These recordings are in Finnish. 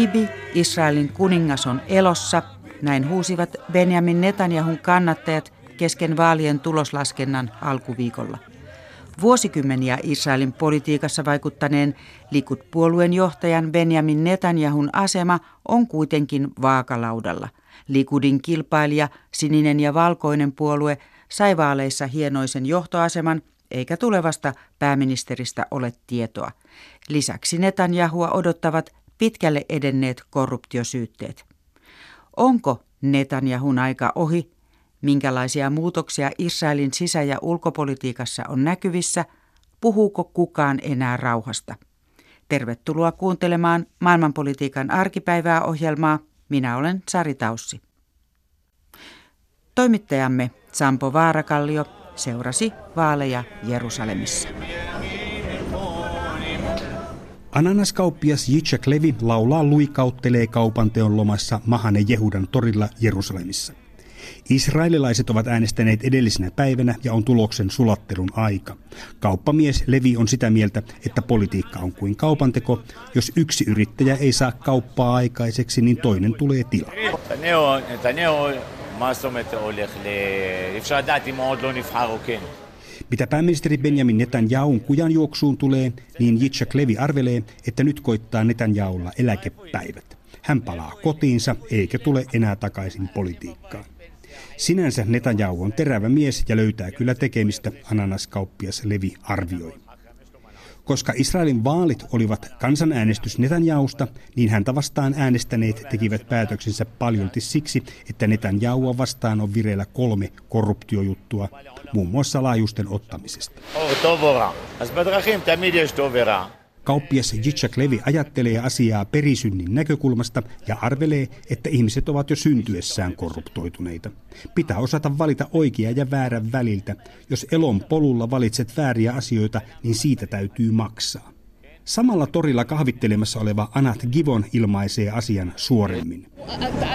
Bibi, Israelin kuningas on elossa, näin huusivat Benjamin Netanyahun kannattajat kesken vaalien tuloslaskennan alkuviikolla. Vuosikymmeniä Israelin politiikassa vaikuttaneen Likud-puolueen johtajan Benjamin Netanyahun asema on kuitenkin vaakalaudalla. Likudin kilpailija, sininen ja valkoinen puolue, sai vaaleissa hienoisen johtoaseman, eikä tulevasta pääministeristä ole tietoa. Lisäksi Netanyahua odottavat pitkälle edenneet korruptiosyytteet. Onko Netanyahun aika ohi? Minkälaisia muutoksia Israelin sisä- ja ulkopolitiikassa on näkyvissä? Puhuuko kukaan enää rauhasta? Tervetuloa kuuntelemaan maailmanpolitiikan arkipäivää ohjelmaa. Minä olen Sari Taussi. Toimittajamme Sampo Vaarakallio seurasi vaaleja Jerusalemissa. Ananaskauppias Yitzhak Levi laulaa luikauttelee kaupanteon lomassa Mahane Jehudan torilla Jerusalemissa. Israelilaiset ovat äänestäneet edellisenä päivänä ja on tuloksen sulattelun aika. Kauppamies Levi on sitä mieltä, että politiikka on kuin kaupanteko. Jos yksi yrittäjä ei saa kauppaa aikaiseksi, niin toinen tulee tilalle. Mitä pääministeri Benjamin Netanyaun kujan juoksuun tulee, niin Yitzhak Levi arvelee, että nyt koittaa Netanyaulla eläkepäivät. Hän palaa kotiinsa eikä tule enää takaisin politiikkaan. Sinänsä Netanyahu on terävä mies ja löytää kyllä tekemistä, ananaskauppias Levi arvioi. Koska Israelin vaalit olivat kansanäänestys Netanjausta, niin häntä vastaan äänestäneet tekivät päätöksensä paljolti siksi, että Netanyahua vastaan on vireillä kolme korruptiojuttua, muun muassa laajusten ottamisesta. Kauppias Jitschak Levi ajattelee asiaa perisynnin näkökulmasta ja arvelee, että ihmiset ovat jo syntyessään korruptoituneita. Pitää osata valita oikea ja väärän väliltä. Jos elon polulla valitset vääriä asioita, niin siitä täytyy maksaa. Samalla torilla kahvittelemassa oleva Anat Givon ilmaisee asian suoremmin.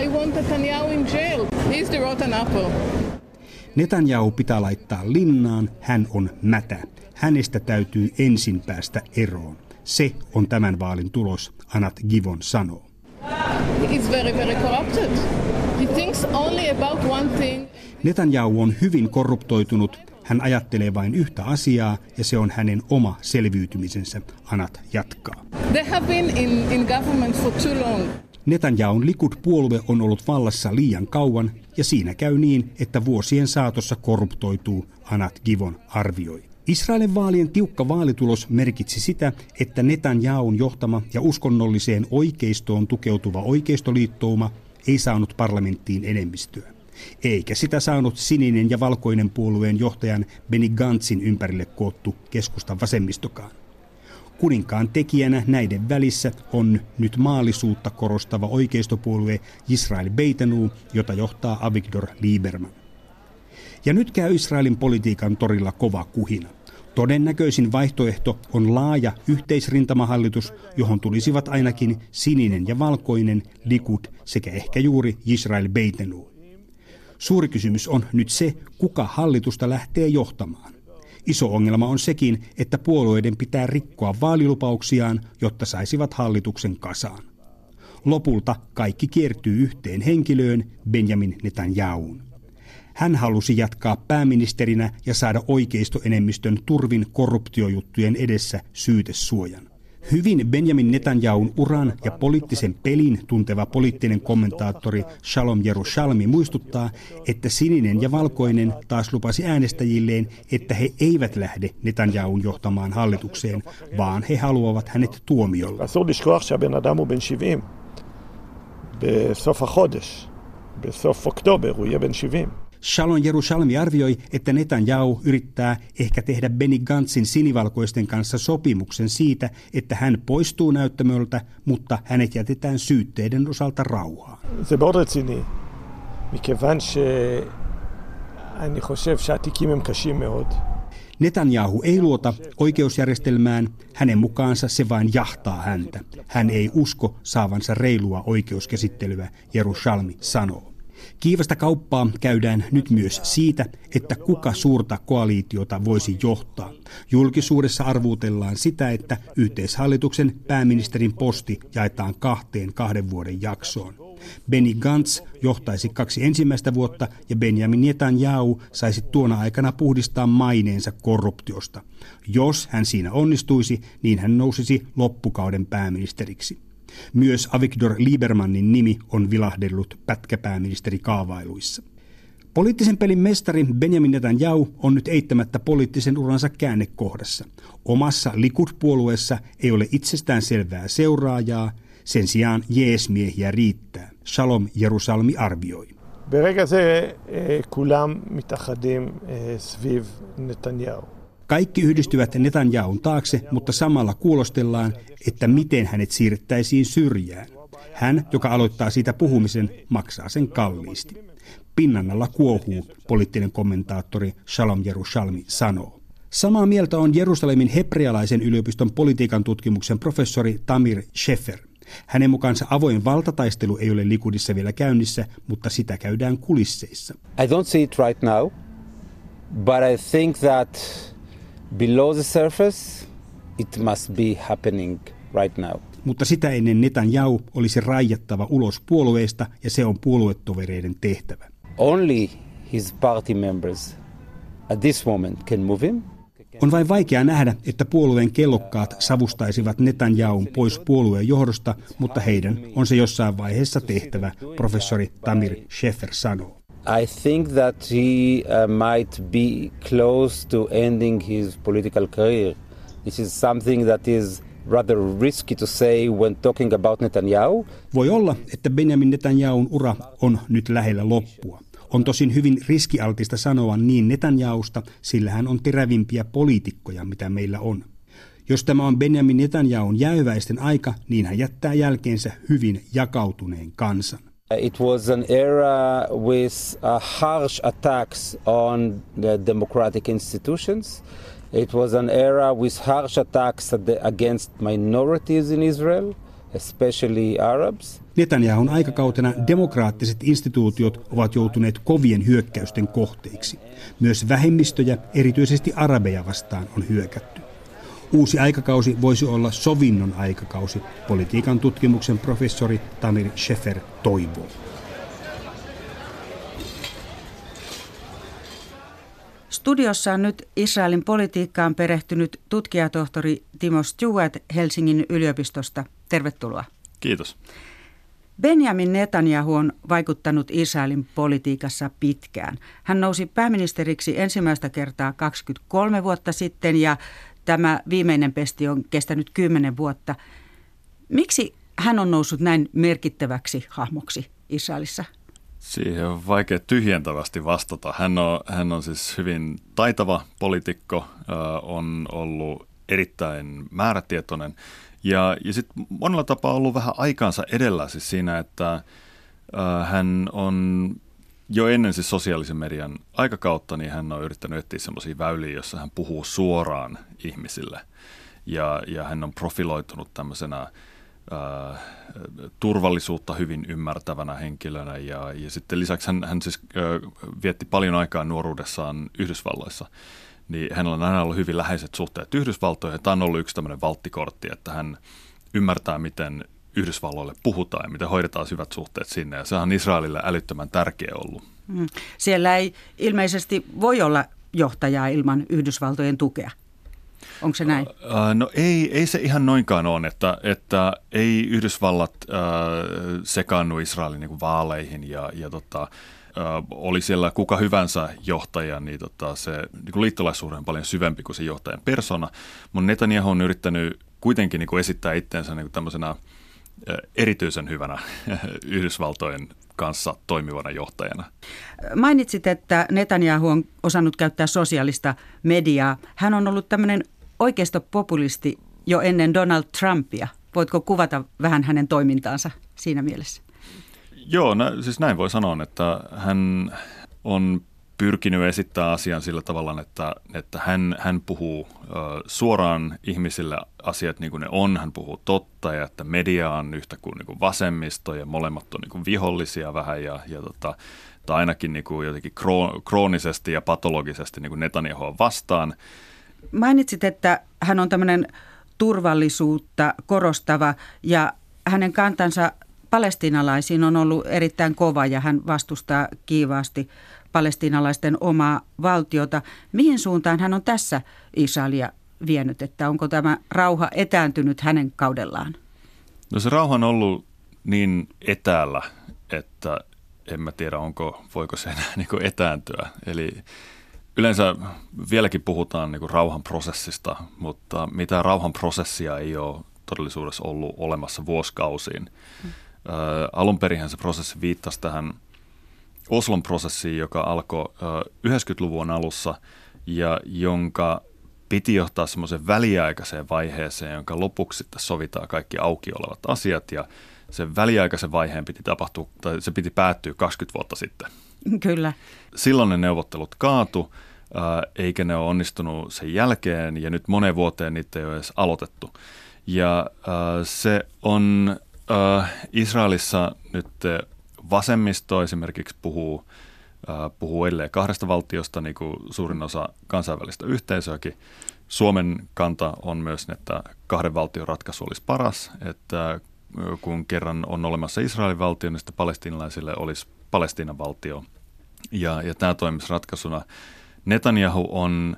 I want Netanyahu in jail. He's the rotten apple. Netanyahu pitää laittaa linnaan, hän on mätä. Hänestä täytyy ensin päästä eroon. Se on tämän vaalin tulos, Anat Givon sanoo. very, very He thinks only about one thing. Netanyahu on hyvin korruptoitunut. Hän ajattelee vain yhtä asiaa ja se on hänen oma selviytymisensä, Anat jatkaa. They have been in, in government for too long. Netanyahun Likud-puolue on ollut vallassa liian kauan ja siinä käy niin, että vuosien saatossa korruptoituu, Anat Givon arvioi. Israelin vaalien tiukka vaalitulos merkitsi sitä, että Netanjaun johtama ja uskonnolliseen oikeistoon tukeutuva oikeistoliittouma ei saanut parlamenttiin enemmistöä. Eikä sitä saanut sininen ja valkoinen puolueen johtajan Benny Gantzin ympärille koottu keskustan vasemmistokaan. Kuninkaan tekijänä näiden välissä on nyt maallisuutta korostava oikeistopuolue Israel Beitenu, jota johtaa Avigdor Lieberman. Ja nyt käy Israelin politiikan torilla kova kuhina. Todennäköisin vaihtoehto on laaja yhteisrintamahallitus, johon tulisivat ainakin sininen ja valkoinen Likud sekä ehkä juuri Israel Beitenu. Suuri kysymys on nyt se, kuka hallitusta lähtee johtamaan. Iso ongelma on sekin, että puolueiden pitää rikkoa vaalilupauksiaan, jotta saisivat hallituksen kasaan. Lopulta kaikki kiertyy yhteen henkilöön Benjamin Netanyahuun. Hän halusi jatkaa pääministerinä ja saada oikeistoenemmistön turvin korruptiojuttujen edessä syytesuojan. Hyvin Benjamin Netanyahun uran ja poliittisen pelin tunteva poliittinen kommentaattori Shalom Jerushalmi muistuttaa, että sininen ja valkoinen taas lupasi äänestäjilleen, että he eivät lähde Netanyahun johtamaan hallitukseen, vaan he haluavat hänet tuomiolla. בסוף החודש, בסוף אוקטובר, הוא יהיה בן 70. Shalom Jerusalmi arvioi, että Netanyahu yrittää ehkä tehdä Benny Gantzin sinivalkoisten kanssa sopimuksen siitä, että hän poistuu näyttämöltä, mutta hänet jätetään syytteiden osalta rauhaan. Se מאוד רציני, מכיוון שאני חושב שהתיקים הם קשים מאוד. Netanyahu ei luota oikeusjärjestelmään, hänen mukaansa se vain jahtaa häntä. Hän ei usko saavansa reilua oikeuskäsittelyä, Jerusalmi sanoo. Kiivasta kauppaa käydään nyt myös siitä, että kuka suurta koalitiota voisi johtaa. Julkisuudessa arvuutellaan sitä, että yhteishallituksen pääministerin posti jaetaan kahteen kahden vuoden jaksoon. Benny Gantz johtaisi kaksi ensimmäistä vuotta ja Benjamin Netanyahu saisi tuona aikana puhdistaa maineensa korruptiosta. Jos hän siinä onnistuisi, niin hän nousisi loppukauden pääministeriksi. Myös Avigdor Liebermannin nimi on vilahdellut pätkäpääministeri kaavailuissa. Poliittisen pelin mestari Benjamin Netanyahu on nyt eittämättä poliittisen uransa käännekohdassa. Omassa Likud-puolueessa ei ole itsestään selvää seuraajaa, sen sijaan jeesmiehiä riittää. Shalom Jerusalmi arvioi. ברגע זה כולם מתאחדים סביב נתניהו. Kaikki yhdistyvät Netanjahun taakse, mutta samalla kuulostellaan, että miten hänet siirrettäisiin syrjään. Hän, joka aloittaa siitä puhumisen, maksaa sen kalliisti. Pinnan alla kuohuu, poliittinen kommentaattori Shalom Jerusalmi sanoo. Samaa mieltä on Jerusalemin hebrealaisen yliopiston politiikan tutkimuksen professori Tamir Scheffer. Hänen mukaansa avoin valtataistelu ei ole Likudissa vielä käynnissä, mutta sitä käydään kulisseissa. I don't see it right now, but I think that below the surface it must be happening right now. Mutta sitä ennen Netanyahu olisi raijattava ulos puolueesta ja se on puoluetovereiden tehtävä. Only his party members at this moment can move him. On vain vaikea nähdä, että puolueen kellokkaat savustaisivat Netanjahun pois puolueen johdosta, mutta heidän on se jossain vaiheessa tehtävä, professori Tamir Scheffer sanoo. I think that he uh, might be close to ending his political career. This is something that is rather risky to say when talking about Netanyahu. Voi olla, että Benjamin Netanyahun ura on nyt lähellä loppua. On tosin hyvin riskialtista sanoa niin Netanjahusta, sillä hän on terävimpiä poliitikkoja, mitä meillä on. Jos tämä on Benjamin Netanyahun jäyväisten aika, niin hän jättää jälkeensä hyvin jakautuneen kansan. It was an era with uh, harsh attacks on the democratic institutions. It was an era with harsh attacks against minorities in Israel, especially Arabs. Netanyahun aikakautena demokraattiset instituutiot ovat joutuneet kovien hyökkäysten kohteiksi. Myös vähemmistöjä, erityisesti arabeja vastaan, on hyökätty. Uusi aikakausi voisi olla sovinnon aikakausi, politiikan tutkimuksen professori Tamir Scheffer toivoo. Studiossa on nyt Israelin politiikkaan perehtynyt tutkijatohtori Timo Stewart Helsingin yliopistosta. Tervetuloa. Kiitos. Benjamin Netanyahu on vaikuttanut Israelin politiikassa pitkään. Hän nousi pääministeriksi ensimmäistä kertaa 23 vuotta sitten ja tämä viimeinen pesti on kestänyt 10 vuotta. Miksi hän on noussut näin merkittäväksi hahmoksi Israelissa? Siihen on vaikea tyhjentävästi vastata. Hän on, hän on siis hyvin taitava poliitikko, on ollut erittäin määrätietoinen ja, ja sitten monella tapaa ollut vähän aikaansa edellä siis siinä, että hän on jo ennen siis sosiaalisen median aikakautta, niin hän on yrittänyt etsiä semmoisia väyliä, joissa hän puhuu suoraan ihmisille. Ja, ja hän on profiloitunut tämmöisenä äh, turvallisuutta hyvin ymmärtävänä henkilönä. Ja, ja sitten lisäksi hän, hän siis äh, vietti paljon aikaa nuoruudessaan Yhdysvalloissa – niin hänellä on aina ollut hyvin läheiset suhteet Yhdysvaltoihin. Tämä on ollut yksi tämmöinen valttikortti, että hän ymmärtää, miten Yhdysvalloille puhutaan ja miten hoidetaan hyvät suhteet sinne. Ja se on Israelille älyttömän tärkeä ollut. Mm. Siellä ei ilmeisesti voi olla johtajaa ilman Yhdysvaltojen tukea. Onko se näin? No ei, ei se ihan noinkaan ole, että, että ei Yhdysvallat äh, sekaannu Israelin niin vaaleihin ja, ja tota, oli siellä kuka hyvänsä johtaja, niin tota, se niin liittolaisuuden on paljon syvempi kuin se johtajan persona. Mutta Netanyahu on yrittänyt kuitenkin niin kuin esittää itseensä niin kuin tämmöisenä erityisen hyvänä Yhdysvaltojen kanssa toimivana johtajana. Mainitsit, että Netanyahu on osannut käyttää sosiaalista mediaa. Hän on ollut tämmöinen oikeistopopulisti jo ennen Donald Trumpia. Voitko kuvata vähän hänen toimintaansa siinä mielessä? Joo, nä, siis näin voi sanoa, että hän on pyrkinyt esittämään asian sillä tavalla, että, että hän, hän puhuu suoraan ihmisille asiat niin kuin ne on, hän puhuu totta ja että media on yhtä kuin, niin kuin vasemmisto ja molemmat on niin kuin vihollisia vähän ja, ja tota, tai ainakin niin kuin jotenkin kroonisesti ja patologisesti niin kuin Netanyahoa vastaan. Mainitsit, että hän on tämmöinen turvallisuutta korostava ja hänen kantansa palestiinalaisiin on ollut erittäin kova ja hän vastustaa kiivaasti palestiinalaisten omaa valtiota. Mihin suuntaan hän on tässä Israelia vienyt, että onko tämä rauha etääntynyt hänen kaudellaan? No se rauha on ollut niin etäällä, että en mä tiedä, onko, voiko se enää niin etääntyä. Eli yleensä vieläkin puhutaan niin rauhan prosessista, mutta mitä rauhan prosessia ei ole todellisuudessa ollut olemassa vuosikausiin. Mm. Alun perin se prosessi viittasi tähän Oslon prosessiin, joka alkoi 90-luvun alussa ja jonka piti johtaa semmoisen väliaikaiseen vaiheeseen, jonka lopuksi sitten sovitaan kaikki auki olevat asiat ja sen väliaikaisen vaiheen piti tapahtua, tai se piti päättyä 20 vuotta sitten. Kyllä. Silloin ne neuvottelut kaatu, eikä ne ole onnistunut sen jälkeen, ja nyt moneen vuoteen niitä ei ole edes aloitettu. Ja se on Israelissa nyt vasemmisto esimerkiksi puhuu, puhuu edelleen kahdesta valtiosta, niin kuin suurin osa kansainvälistä yhteisöäkin. Suomen kanta on myös, että kahden valtion ratkaisu olisi paras, että kun kerran on olemassa Israelin valtio, niin sitten palestiinalaisille olisi Palestiinan valtio. Ja, ja tämä toimisi ratkaisuna. Netanyahu on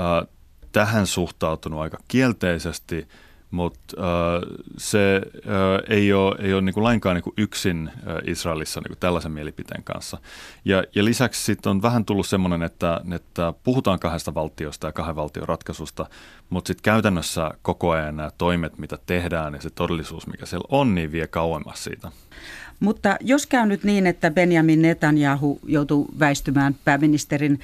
äh, tähän suhtautunut aika kielteisesti – mutta äh, se äh, ei ole, ei ole niin kuin lainkaan niin kuin yksin äh, Israelissa niin kuin tällaisen mielipiteen kanssa. Ja, ja lisäksi sitten on vähän tullut semmoinen, että, että puhutaan kahdesta valtiosta ja kahden valtion ratkaisusta, mutta sitten käytännössä koko ajan nämä toimet, mitä tehdään ja se todellisuus, mikä siellä on, niin vie kauemmas siitä. Mutta jos käy nyt niin, että Benjamin Netanyahu joutuu väistymään pääministerin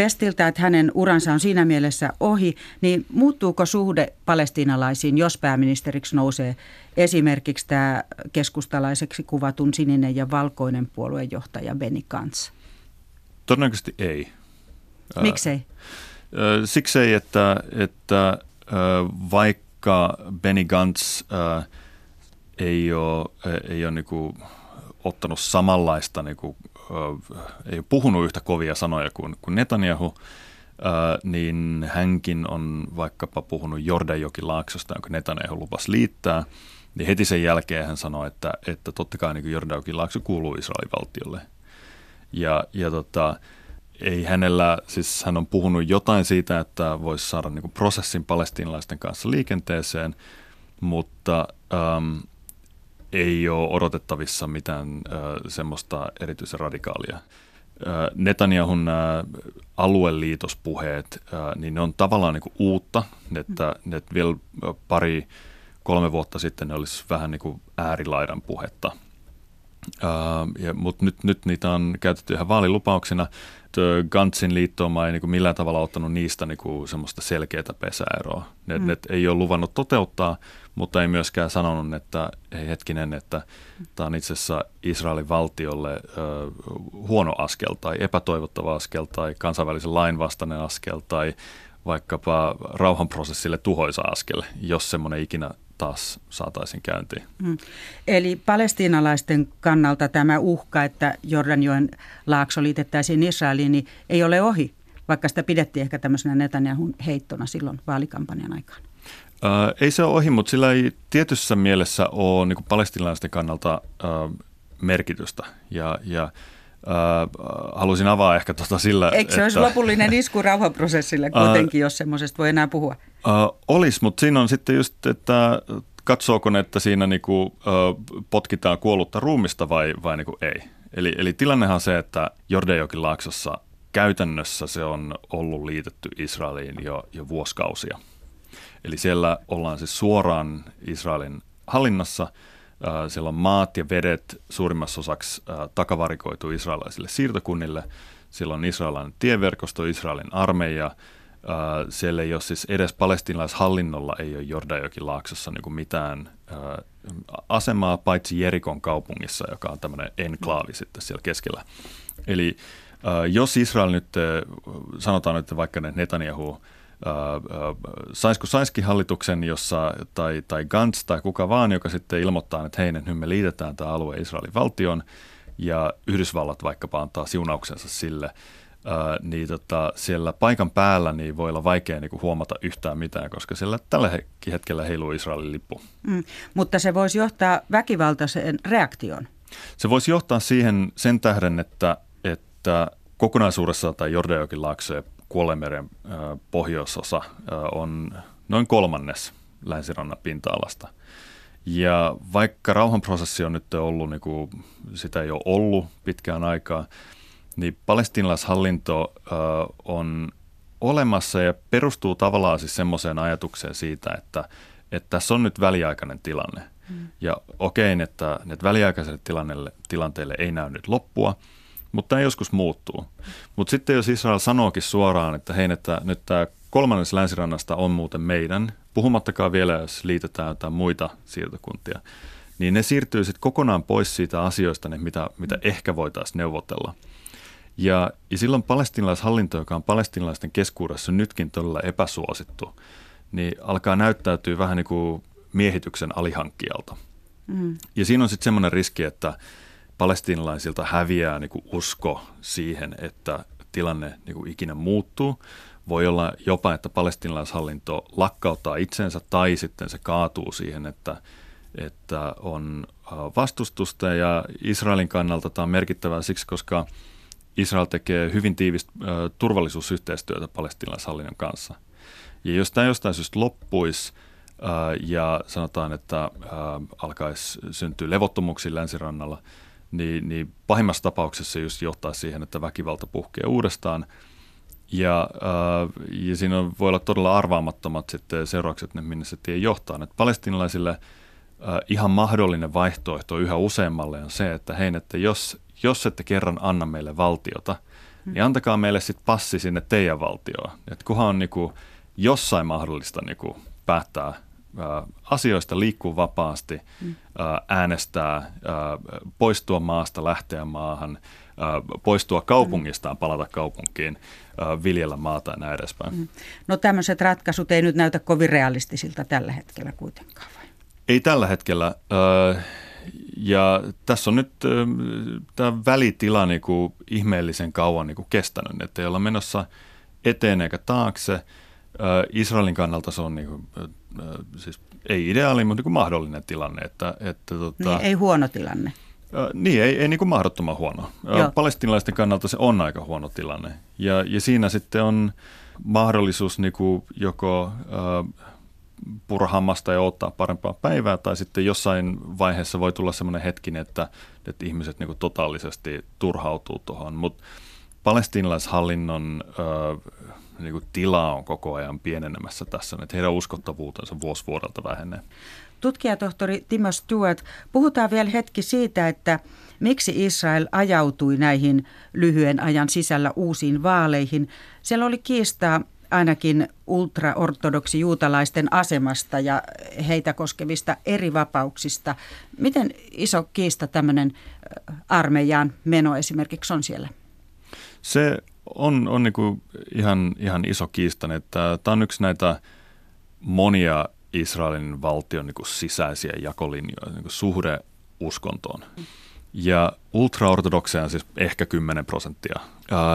pestiltä, että hänen uransa on siinä mielessä ohi, niin muuttuuko suhde palestiinalaisiin, jos pääministeriksi nousee esimerkiksi tämä keskustalaiseksi kuvatun sininen ja valkoinen puoluejohtaja Benny Gantz? Todennäköisesti ei. Miksei? Siksei, että, että vaikka Benny Gantz ei ole, ei ole niin ottanut samanlaista niin kuin ei ole puhunut yhtä kovia sanoja kuin, kuin Netanyahu, niin hänkin on vaikkapa puhunut Jordanjokilaaksosta, jonka Netanyahu lupasi liittää. Niin heti sen jälkeen hän sanoi, että, että totta kai niin Jordanjokilaakso kuuluu Israelin valtiolle. Ja, ja tota, ei hänellä, siis hän on puhunut jotain siitä, että voisi saada niin prosessin palestiinalaisten kanssa liikenteeseen, mutta ähm, ei ole odotettavissa mitään semmoista erityisen radikaalia. Netanyahun alueliitospuheet, niin ne on tavallaan niin kuin uutta, että, mm. että vielä pari, kolme vuotta sitten ne olisi vähän niin kuin äärilaidan puhetta. Uh, Mutta nyt, nyt niitä on käytetty ihan vaalilupauksina. Gantzin liittooma ei niin kuin millään tavalla ottanut niistä niin kuin semmoista selkeää pesäeroa. Ne, mm. ne ei ole luvannut toteuttaa, mutta ei myöskään sanonut, että ei hetkinen, että tämä on itse asiassa Israelin valtiolle ö, huono askel tai epätoivottava askel tai kansainvälisen lain vastainen askel tai vaikkapa rauhanprosessille tuhoisa askel, jos semmoinen ikinä taas saataisiin käyntiin. Mm. Eli palestiinalaisten kannalta tämä uhka, että Jordanjoen laakso liitettäisiin Israeliin, niin ei ole ohi, vaikka sitä pidettiin ehkä tämmöisenä Netanyahun heittona silloin vaalikampanjan aikaan. Äh, ei se ole ohi, mutta sillä ei tietyssä mielessä ole niin palestinalaisten kannalta äh, merkitystä. Ja, ja äh, halusin avaa ehkä tuota sillä, Eikö se että, olisi lopullinen isku rauhanprosessille kuitenkin, äh, jos semmoisesta voi enää puhua? Olisi, mutta siinä on sitten just, että katsooko ne, että siinä niinku, äh, potkitaan kuollutta ruumista vai, vai niinku ei. Eli, eli tilannehan on se, että Jordanjokin laaksossa käytännössä se on ollut liitetty Israeliin jo, jo vuosikausia – Eli siellä ollaan siis suoraan Israelin hallinnassa. Siellä on maat ja vedet suurimmassa osaksi takavarikoitu israelaisille siirtokunnille. Siellä on israelilainen tieverkosto, Israelin armeija. Äh, siellä ei ole siis edes palestinalaishallinnolla ei ole Jordanjokin laaksossa niin mitään asemaa, paitsi Jerikon kaupungissa, joka on tämmöinen enklaavi sitten siellä keskellä. Eli Jos Israel nyt, sanotaan nyt vaikka ne Netanyahu, saisiko saiskin hallituksen, jossa, tai, tai Gantz tai kuka vaan, joka sitten ilmoittaa, että hei, nyt me liitetään tämä alue Israelin valtion, ja Yhdysvallat vaikkapa antaa siunauksensa sille, ää, niin tota, siellä paikan päällä niin voi olla vaikea niin kuin huomata yhtään mitään, koska siellä tällä hetkellä heiluu Israelin lippu. Mm, mutta se voisi johtaa väkivaltaiseen reaktioon. Se voisi johtaa siihen sen tähden, että, että kokonaisuudessaan tai Jordanjokin laakso ja Kuolemeren pohjoisosa on noin kolmannes länsirannan pinta-alasta. Ja vaikka rauhanprosessi on nyt ollut, niin kuin sitä ei ole ollut pitkään aikaa, niin palestinalaishallinto on olemassa ja perustuu tavallaan siis semmoiseen ajatukseen siitä, että, että tässä on nyt väliaikainen tilanne. Mm. Ja okei, että, että väliaikaiselle tilanteelle ei näy nyt loppua, mutta ne joskus muuttuu. Mutta sitten jos Israel sanookin suoraan, että hei, että nyt tämä kolmannes länsirannasta on muuten meidän, puhumattakaan vielä, jos liitetään jotain muita siirtokuntia, niin ne siirtyy sitten kokonaan pois siitä asioista, ne, mitä, mitä ehkä voitaisiin neuvotella. Ja, ja silloin palestinalaishallinto, joka on palestinalaisten keskuudessa nytkin todella epäsuosittu, niin alkaa näyttäytyä vähän niin kuin miehityksen alihankkijalta. Mm. Ja siinä on sitten semmoinen riski, että palestiinalaisilta häviää niin kuin usko siihen, että tilanne niin kuin ikinä muuttuu. Voi olla jopa, että palestinalaishallinto lakkauttaa itsensä tai sitten se kaatuu siihen, että, että on vastustusta ja Israelin kannalta tämä on merkittävää siksi, koska Israel tekee hyvin tiivistä turvallisuusyhteistyötä palestinalaishallinnon kanssa. Ja jos tämä jostain syystä loppuisi ja sanotaan, että alkaisi syntyä levottomuuksia länsirannalla – niin, niin pahimmassa tapauksessa just johtaa siihen, että väkivalta puhkee uudestaan. Ja, äh, ja siinä voi olla todella arvaamattomat sitten seuraukset, minne se tie johtaa. Et palestinalaisille äh, ihan mahdollinen vaihtoehto yhä useammalle on se, että hei, että jos, jos ette kerran anna meille valtiota, niin antakaa meille sitten passi sinne teidän valtioon. Että kunhan on niinku jossain mahdollista niinku päättää asioista liikkuu vapaasti, mm. äänestää, poistua maasta, lähteä maahan, poistua kaupungistaan, palata kaupunkiin, viljellä maata ja näin edespäin. Mm. No tämmöiset ratkaisut ei nyt näytä kovin realistisilta tällä hetkellä kuitenkaan vai? Ei tällä hetkellä. Ja tässä on nyt tämä välitila niin kuin ihmeellisen kauan niin kuin kestänyt, että ei olla menossa eteen eikä taakse. Israelin kannalta se on niin kuin siis ei ideaali, mutta niin kuin mahdollinen tilanne. Että, että, tota, niin, ei huono tilanne. Niin, ei, ei niin kuin mahdottoman huono. Joo. Palestinalaisten kannalta se on aika huono tilanne. Ja, ja siinä sitten on mahdollisuus niin kuin joko äh, purhammasta ja ottaa parempaa päivää, tai sitten jossain vaiheessa voi tulla sellainen hetki, että, että ihmiset niin kuin totaalisesti turhautuu tuohon. Mutta palestinalaishallinnon äh, niin kuin tila on koko ajan pienenemässä tässä, että heidän uskottavuutensa vuosi vuodelta vähenee. Tutkijatohtori Timo Stewart, puhutaan vielä hetki siitä, että miksi Israel ajautui näihin lyhyen ajan sisällä uusiin vaaleihin. Siellä oli kiistaa ainakin ultraortodoksi juutalaisten asemasta ja heitä koskevista eri vapauksista. Miten iso kiista tämmöinen armeijaan meno esimerkiksi on siellä? Se on, on niin ihan, ihan iso kiista, että tämä on yksi näitä monia Israelin valtion niin sisäisiä jakolinjoja, niin suhde uskontoon. Ja ultraortodokseja on siis ehkä 10 prosenttia.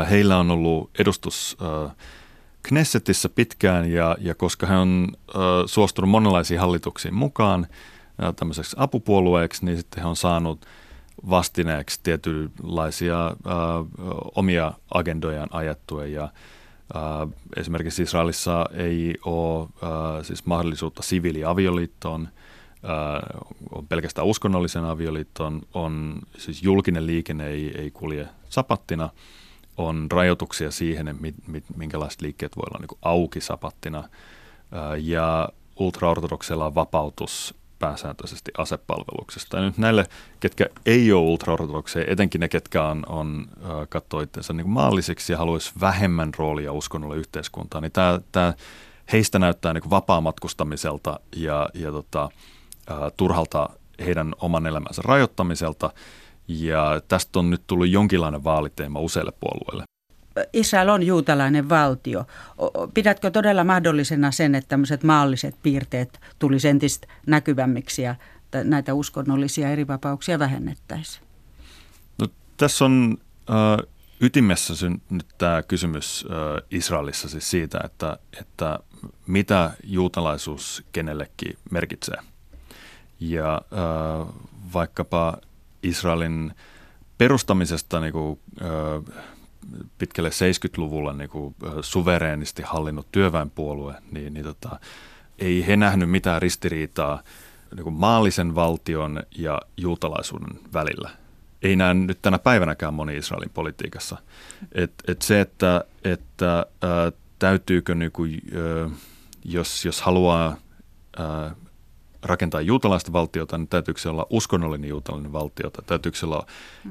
Heillä on ollut edustus Knessetissä pitkään ja, ja koska he on suostunut monenlaisiin hallituksiin mukaan tämmöiseksi apupuolueeksi, niin sitten he on saanut – vastineeksi tietynlaisia äh, omia agendojaan ajettuja ja äh, esimerkiksi Israelissa ei ole äh, siis mahdollisuutta siviiliavioliittoon, äh, on pelkästään uskonnollisen avioliittoon, on siis julkinen liikenne ei, ei kulje sapattina, on rajoituksia siihen, mit, mit, minkälaiset liikkeet voi olla niin auki sapattina ja ultraortodokseilla on vapautus pääsääntöisesti asepalveluksesta. Ja nyt näille, ketkä ei ole ultraortodokseja, etenkin ne, ketkä on, on katsoo itseänsä niin maallisiksi ja haluaisi vähemmän roolia uskonnolle yhteiskuntaan, niin tämä, tämä heistä näyttää niin vapaamatkustamiselta ja, ja tota, turhalta heidän oman elämänsä rajoittamiselta. Ja tästä on nyt tullut jonkinlainen vaaliteema useille puolueille. Israel on juutalainen valtio. Pidätkö todella mahdollisena sen, että tämmöiset maalliset piirteet tulisi entistä näkyvämmiksi ja näitä uskonnollisia erivapauksia vähennettäisiin? No, tässä on äh, ytimessä nyt tämä kysymys äh, Israelissa siis siitä, että, että mitä juutalaisuus kenellekin merkitsee. Ja äh, vaikkapa Israelin perustamisesta niin kuin, pitkälle 70-luvulla niin kuin, suvereenisti hallinnut työväenpuolue, niin, niin tota, ei he nähnyt mitään ristiriitaa niin kuin maallisen valtion ja juutalaisuuden välillä. Ei näe nyt tänä päivänäkään moni Israelin politiikassa. Et, et se, että, että ää, täytyykö, niin kuin, ää, jos, jos haluaa ää, rakentaa juutalaista valtiota, niin täytyykö se olla uskonnollinen juutalainen valtio, tai täytyykö se olla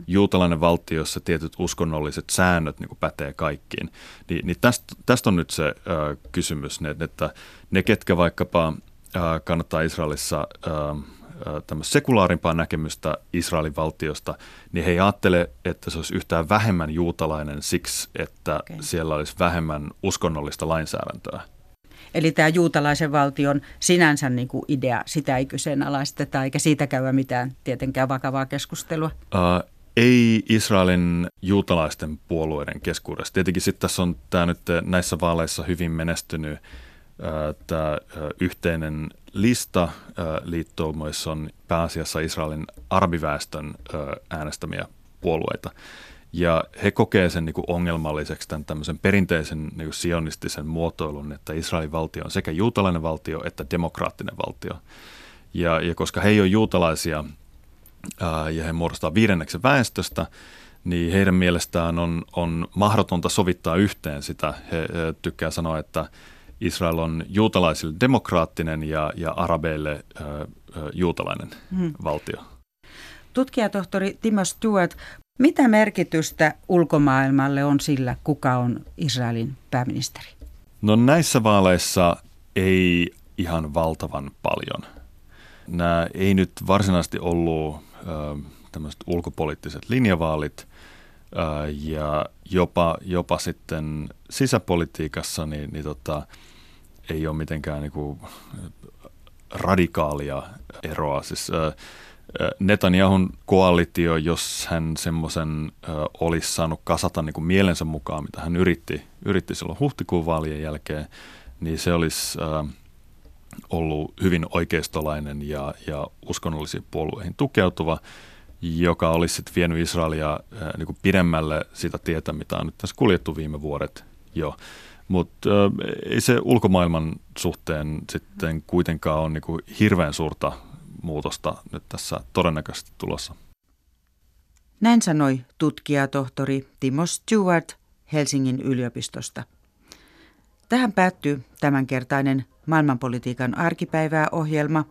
juutalainen valtio, jossa tietyt uskonnolliset säännöt niin pätee kaikkiin. Ni, niin tästä, tästä on nyt se äh, kysymys, ne, että ne, ketkä vaikkapa äh, kannattaa Israelissa äh, tämmöistä sekulaarimpaa näkemystä Israelin valtiosta, niin he ei ajattele, että se olisi yhtään vähemmän juutalainen siksi, että okay. siellä olisi vähemmän uskonnollista lainsäädäntöä. Eli tämä juutalaisen valtion sinänsä niin kuin idea, sitä ei kyseenalaisteta eikä siitä käydä mitään tietenkään vakavaa keskustelua. Uh, ei Israelin juutalaisten puolueiden keskuudessa. Tietenkin sitten tässä on tämä nyt näissä vaaleissa hyvin menestynyt tämä yhteinen lista liittoumoissa on pääasiassa Israelin arabiväestön äänestämiä puolueita. Ja he kokee sen niin kuin ongelmalliseksi tämän tämmöisen perinteisen niin kuin sionistisen muotoilun, että Israelin valtio on sekä juutalainen valtio että demokraattinen valtio. Ja, ja koska he ei ole juutalaisia ää, ja he muodostaa viidenneksen väestöstä, niin heidän mielestään on, on mahdotonta sovittaa yhteen sitä. He, he tykkää sanoa, että Israel on juutalaisille demokraattinen ja, ja arabeille ää, juutalainen hmm. valtio. Tutkijatohtori Timo Stewart, mitä merkitystä ulkomaailmalle on sillä, kuka on Israelin pääministeri? No näissä vaaleissa ei ihan valtavan paljon. Nämä ei nyt varsinaisesti ollut tämmöiset ulkopoliittiset linjavaalit ja jopa, jopa sitten sisäpolitiikassa niin, niin tota, ei ole mitenkään niin kuin radikaalia eroa. Siis, Netanyahun koalitio, jos hän semmoisen olisi saanut kasata niin kuin mielensä mukaan, mitä hän yritti, yritti silloin huhtikuun vaalien jälkeen, niin se olisi ollut hyvin oikeistolainen ja, ja uskonnollisiin puolueihin tukeutuva, joka olisi sitten vienyt Israelia niin kuin pidemmälle sitä tietä, mitä on nyt tässä kuljettu viime vuodet jo. Mutta ei se ulkomaailman suhteen sitten kuitenkaan ole niin kuin hirveän suurta muutosta nyt tässä todennäköisesti tulossa. Näin sanoi tutkijatohtori Timo Stewart Helsingin yliopistosta. Tähän päättyy tämänkertainen maailmanpolitiikan arkipäivää ohjelma.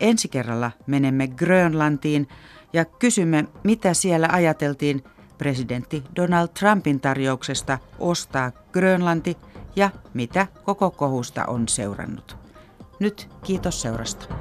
Ensi kerralla menemme Grönlantiin ja kysymme, mitä siellä ajateltiin presidentti Donald Trumpin tarjouksesta ostaa Grönlanti ja mitä koko kohusta on seurannut. Nyt kiitos seurasta.